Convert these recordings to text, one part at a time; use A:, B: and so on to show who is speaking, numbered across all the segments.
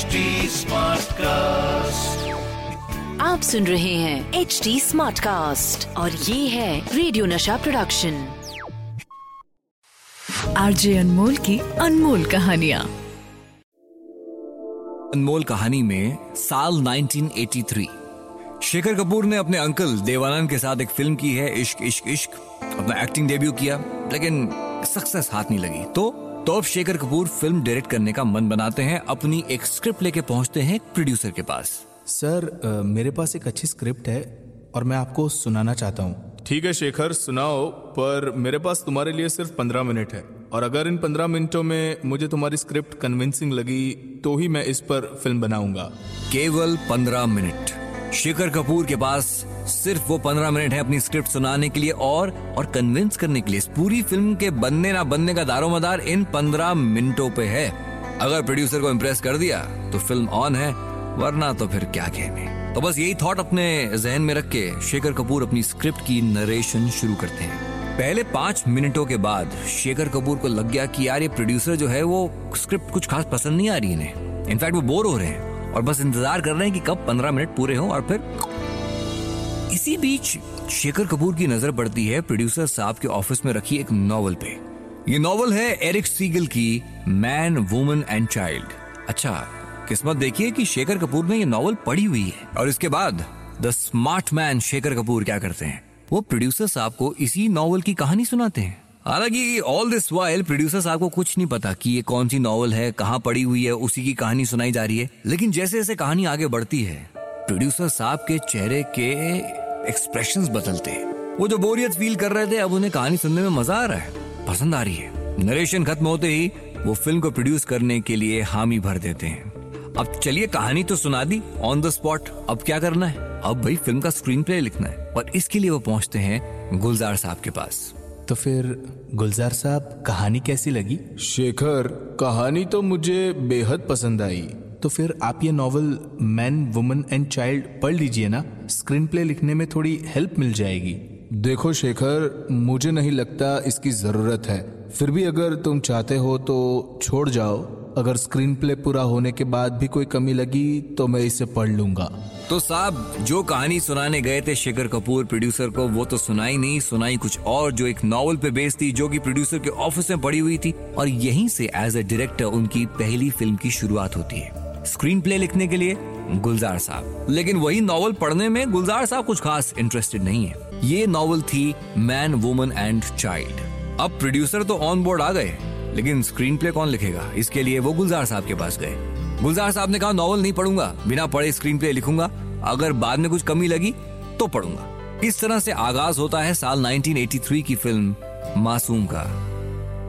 A: HD Smartcast.
B: आप सुन रहे हैं एच डी स्मार्ट कास्ट और ये है रेडियो नशा प्रोडक्शन आरजे अनमोल की अनमोल कहानिया।
C: अनमोल कहानी में साल 1983 शेखर कपूर ने अपने अंकल देवानंद के साथ एक फ़िल्म की है इश्क इश्क इश्क। अपना एक्टिंग डेब्यू किया लेकिन सक्सेस हाथ नहीं लगी। तो तो अब शेखर कपूर फ़िल्म डायरेक्ट करने का मन बनाते हैं अपनी एक स्क्रिप्ट लेके पहुँचते हैं प्रोड्यूसर के पास।
D: सर मेरे पास एक अच्छी स्क्रिप्ट है और मैं आपको सुनाना चाहता हूँ।
E: ठीक है शेखर सुनाओ पर मेरे पास तुम्हारे लिए सिर्फ़ पंद्रह मिनट है। और अगर इन पंद्रह मिनटों में मुझे तुम्हारी स्क्रिप्ट कन्विंसिंग लगी तो ही मैं इस पर फ़िल्म बनाऊँगा।
C: केवल पंद्रह मिनट। शेखर कपूर के पास सिर्फ़ वो पंद्रह मिनट है अपनी स्क्रिप्ट सुनाने के लिए और और कन्विंस करने के लिए। इस पूरी फ़िल्म के बनने ना बनने का दारोमदार इन पंद्रह मिनटों पे है। अगर प्रोड्यूसर को इम्प्रेस कर दिया तो फ़िल्म ऑन है, वरना तो फिर क्या कहने। तो बस यही थॉट अपने जहन में रख के शेखर कपूर अपनी स्क्रिप्ट की नरेशन शुरू करते हैं। पहले पाँच मिनटों के बाद शेखर कपूर को लग गया कि यार ये प्रोड्यूसर जो है, वो स्क्रिप्ट कुछ खास पसंद नहीं आ रही इन्हें। इनफैक्ट वो बोर हो रहे हैं। और बस इंतज़ार कर रहे हैं कि कब पंद्रह मिनट पूरे हों और फिर इसी बीच शेखर कपूर की नज़र पड़ती है प्रोड्यूसर साहब के ऑफ़िस में रखी एक नॉवल पे। ये नॉवल है एरिक सीगल की मैन, वुमन एंड चाइल्ड। अच्छा किस्मत देखिए कि शेखर कपूर ने ये नॉवल पढ़ी हुई है। और इसके बाद the smart man Shekhar Kapoor क्या करते हैं? वो प्रोड्यूसर साहब को इसी नॉवल की कहानी सुनाते हैं। हालाँकि ऑल दिस वाइल प्रोड्यूसर साहब को कुछ नहीं पता कि ये कौन सी नॉवल है, कहाँ पड़ी हुई है, उसी की कहानी सुनाई जा रही है। लेकिन जैसे जैसे कहानी आगे बढ़ती है प्रोड्यूसर साहब के चेहरे के एक्सप्रेशंस बदलते हैं। वो जो बोरियत फील कर रहे थे, अब उन्हें कहानी सुनने में मज़ा आ रहा है। पसंद आ रही है। नरेशन खत्म होते ही वो फ़िल्म को प्रोड्यूस करने के लिए हामी भर देते हैं। अब चलिए कहानी तो सुना दी ऑन द स्पॉट अब क्या करना है? अब भाई फ़िल्म का स्क्रीन प्ले लिखना है। और इसके लिए वो पहुँचते हैं गुलजार साहब के पास।
D: तो फिर गुलजार साहब कहानी कैसी लगी?
E: शेखर कहानी तो मुझे बेहद पसंद आई।
D: तो फिर आप ये novel man woman and child पढ़ लीजिए ना स्क्रीन प्ले लिखने में थोड़ी हेल्प मिल जाएगी।
E: देखो शेखर मुझे नहीं लगता इसकी ज़रूरत है। फिर भी अगर तुम चाहते हो तो छोड़ जाओ। अगर स्क्रीन प्ले पूरा होने के बाद भी कोई कमी लगी तो मैं इसे पढ़ लूँगा।
C: तो साहब, जो कहानी सुनाने गए थे शेखर कपूर प्रोड्यूसर को, वो तो सुनाई नहीं, सुनाई कुछ और, जो एक नॉवल पे बेस्ड थी, जो कि प्रोड्यूसर के ऑफ़िस में पड़ी हुई थी। और यहीं से एज ए डायरेक्टर उनकी पहली फ़िल्म की शुरुआत होती है। स्क्रीन प्ले लिखने के लिए, गुलजार साहब। लेकिन वही नॉवल पढ़ने में गुलजार साहब कुछ खास इंटरेस्टेड नहीं है। ये नॉवल थी मैन वुमन एंड चाइल्ड अब प्रोड्यूसर तो ऑन बोर्ड आ गए। लेकिन स्क्रीन प्ले कौन लिखेगा? इसके लिए वो गुलजार साहब के पास गए। गुलजार साहब ने कहा, नॉवल नहीं पढ़ूँगा, बिना पढ़े स्क्रीन प्ले लिखूँगा। अगर बाद में कुछ कमी लगी तो पढ़ूँगा। इस तरह से आगाज़ होता है साल 1983 की फ़िल्म मासूम का।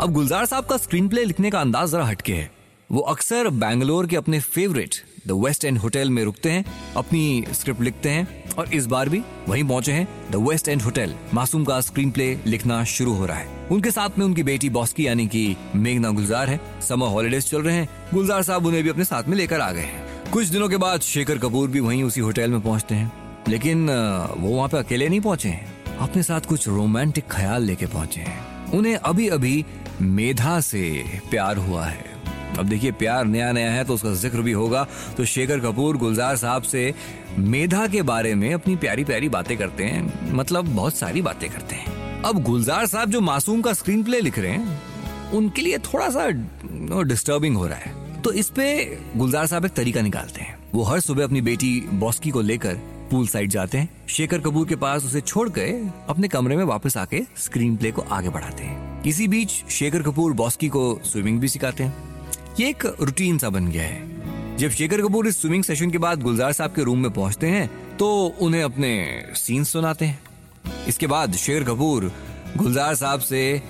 C: अब गुलजार साहब का स्क्रीन प्ले लिखने का अंदाज जरा हटके है। वो अक्सर बैंगलोर के अपने favourite the west end hotel में रुकते हैं, अपनी स्क्रिप्ट लिखते हैं, और इस बार भी वहीं पहुँचे हैं द वेस्ट एंड होटल मासूम का स्क्रीन प्ले लिखना शुरू हो रहा है। उनके साथ में उनकी बेटी बॉस्की यानी कि मेघना गुलजार है। समर हॉलीडेज चल रहे हैं। गुलजार साहब उन्हें भी अपने साथ में लेकर आ गए हैं। कुछ दिनों के बाद शेखर कपूर भी वहीं उसी होटल में पहुँचते हैं। लेकिन वो वहाँ पे अकेले नहीं पहुँचे हैं। अपने साथ कुछ रोमांटिक ख्याल लेके पहुँचे हैं। उन्हें अभी अभी मेधा से प्यार हुआ है। अब देखिए, प्यार नया नया है तो उसका ज़िक्र भी होगा। तो शेखर कपूर, गुलजार साहब से मेधा के बारे में अपनी प्यारी प्यारी बातें करते हैं। मतलब बहुत सारी बातें करते हैं। अब गुलजार साहब जो मासूम का स्क्रीन प्ले लिख रहे हैं, उनके लिए थोड़ा सा डिस्टर्बिंग हो रहा है। तो इस पे गुलजार साहब एक तरीका निकालते हैं। वो हर सुबह अपनी बेटी बॉस्की को लेकर पूल साइड जाते हैं। शेखर कपूर के पास उसे छोड़ के अपने कमरे में वापस आके स्क्रीन प्ले को आगे बढ़ाते हैं। इसी बीच शेखर कपूर बॉस्की को स्विमिंग भी सिखाते हैं। ये एक रूटीन सा बन गया है। जब शेखर कपूर इस स्विमिंग सेशन के बाद गुलजार साहब के रूम में पहुँचते हैं तो उन्हें अपने सीन सुनाते हैं। इसके बाद शेखर कपूर गुलजार साहब से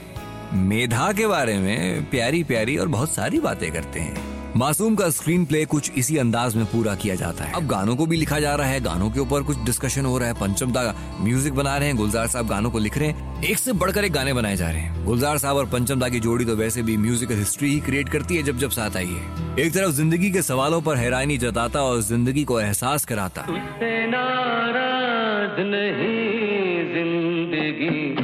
C: मेधा के बारे में प्यारी प्यारी और बहुत सारी बातें करते हैं। मासूम का स्क्रीन प्ले कुछ इसी अंदाज में पूरा किया जाता है। अब गानों को भी लिखा जा रहा है। गानों के ऊपर कुछ डिस्कशन हो रहा है। पंचम दा म्यूज़िक बना रहे हैं। गुलजार साहब गानों को लिख रहे हैं। एक से बढ़कर एक गाने बनाए जा रहे हैं। गुलजार साहब और पंचम दा की जोड़ी तो वैसे भी म्यूजिकल हिस्ट्री ही क्रिएट करती है, जब जब साथ आई है। एक तरफ़ ज़िंदगी के सवालों पर हैरानी जताता और ज़िंदगी को एहसास कराता।
F: नहीं ज़िंदगी हूँ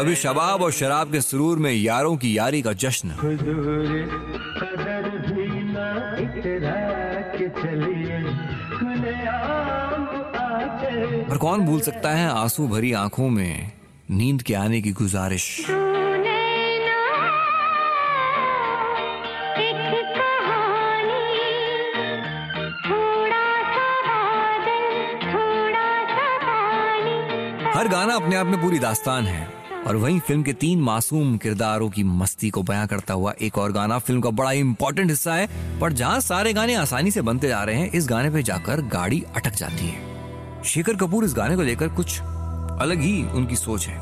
F: मैं ओ
C: और भी शबाब और शराब के सुरूर में यारों की यारी का जश्न। और कौन भूल सकता है आँसू भरी आँखों में नींद के आने की गुजारिश? हर गाना अपने आप में पूरी दास्तान है। और वहीं फ़िल्म के तीन मासूम किरदारों की मस्ती को बयां करता हुआ एक और गाना फ़िल्म का बड़ा इंपॉर्टेंट हिस्सा है। पर जहाँ सारे गाने आसानी से बनते जा रहे हैं इस गाने पे जाकर गाड़ी अटक जाती है। शेखर कपूर इस गाने को लेकर कुछ अलग ही उनकी सोच है।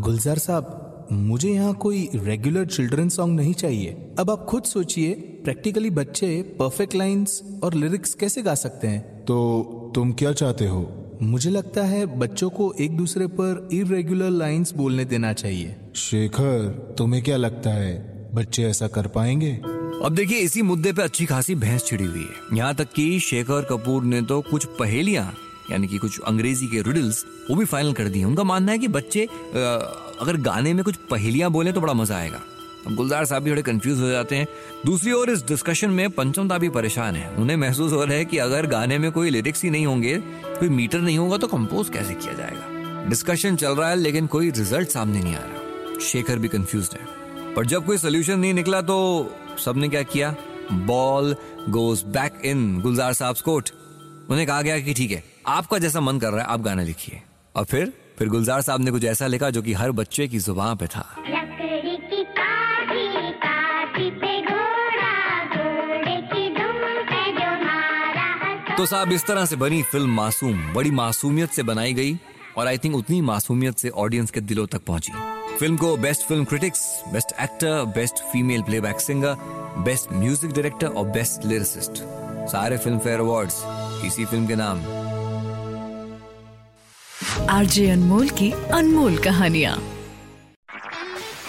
E: गुलजार साहब मुझे यहाँ कोई रेगुलर चिल्ड्रन सॉन्ग नहीं चाहिए। अब आप खुद सोचिए प्रैक्टिकली बच्चे परफेक्ट लाइंस और लिरिक्स कैसे गा सकते हैं?
A: तो तुम क्या चाहते हो?
E: मुझे लगता है बच्चों को एक दूसरे पर इरेगुलर लाइंस बोलने देना चाहिए।
A: शेखर तुम्हें क्या लगता है बच्चे ऐसा कर पाएँगे?
C: अब देखिए इसी मुद्दे पे अच्छी खासी भैंस छिड़ी हुई है। यहाँ तक कि शेखर कपूर ने तो कुछ पहेलियाँ यानी कि कुछ अंग्रेज़ी के रिडल्स वो भी फाइनल कर दिए उनका मानना है कि बच्चे अगर गाने में कुछ पहेलियाँ बोले तो बड़ा मज़ा आएगा। अब गुलजार साहब भी थोड़े कंफ्यूज हो जाते हैं। दूसरी ओर इस डिस्कशन में पंचमदा भी परेशान है। उन्हें महसूस हो रहा है कि अगर गाने में कोई लिरिक्स ही नहीं होंगे, कोई मीटर नहीं होगा तो कंपोज कैसे किया जाएगा? डिस्कशन चल रहा है, लेकिन कोई रिज़ल्ट सामने नहीं आ रहा। शेखर भी कंफ्यूज है। पर जब कोई सोल्यूशन नहीं निकला तो सबने क्या किया? Ball goes back in Gulzar sahab court उन्हें कहा गया कि ठीक है, आपका जैसा मन कर रहा है, आप गाना लिखिए। और फिर फिर गुलजार साहब ने कुछ ऐसा लिखा जो कि हर बच्चे की ज़ुबान पे था। तो साहब, इस तरह से बनी फ़िल्म मासूम, बड़ी मासूमियत से बनाई गई और आई थिंक उतनी मासूमियत से ऑडियंस के दिलों तक पहुँची। फ़िल्म को best film critics best actor best female playback singer best music director और बेस्ट लिरिसिस्ट सारे फ़िल्म फेयर अवार्ड्स इसी फ़िल्म के नाम।
B: आरजे अनमोल की अनमोल कहानियाँ।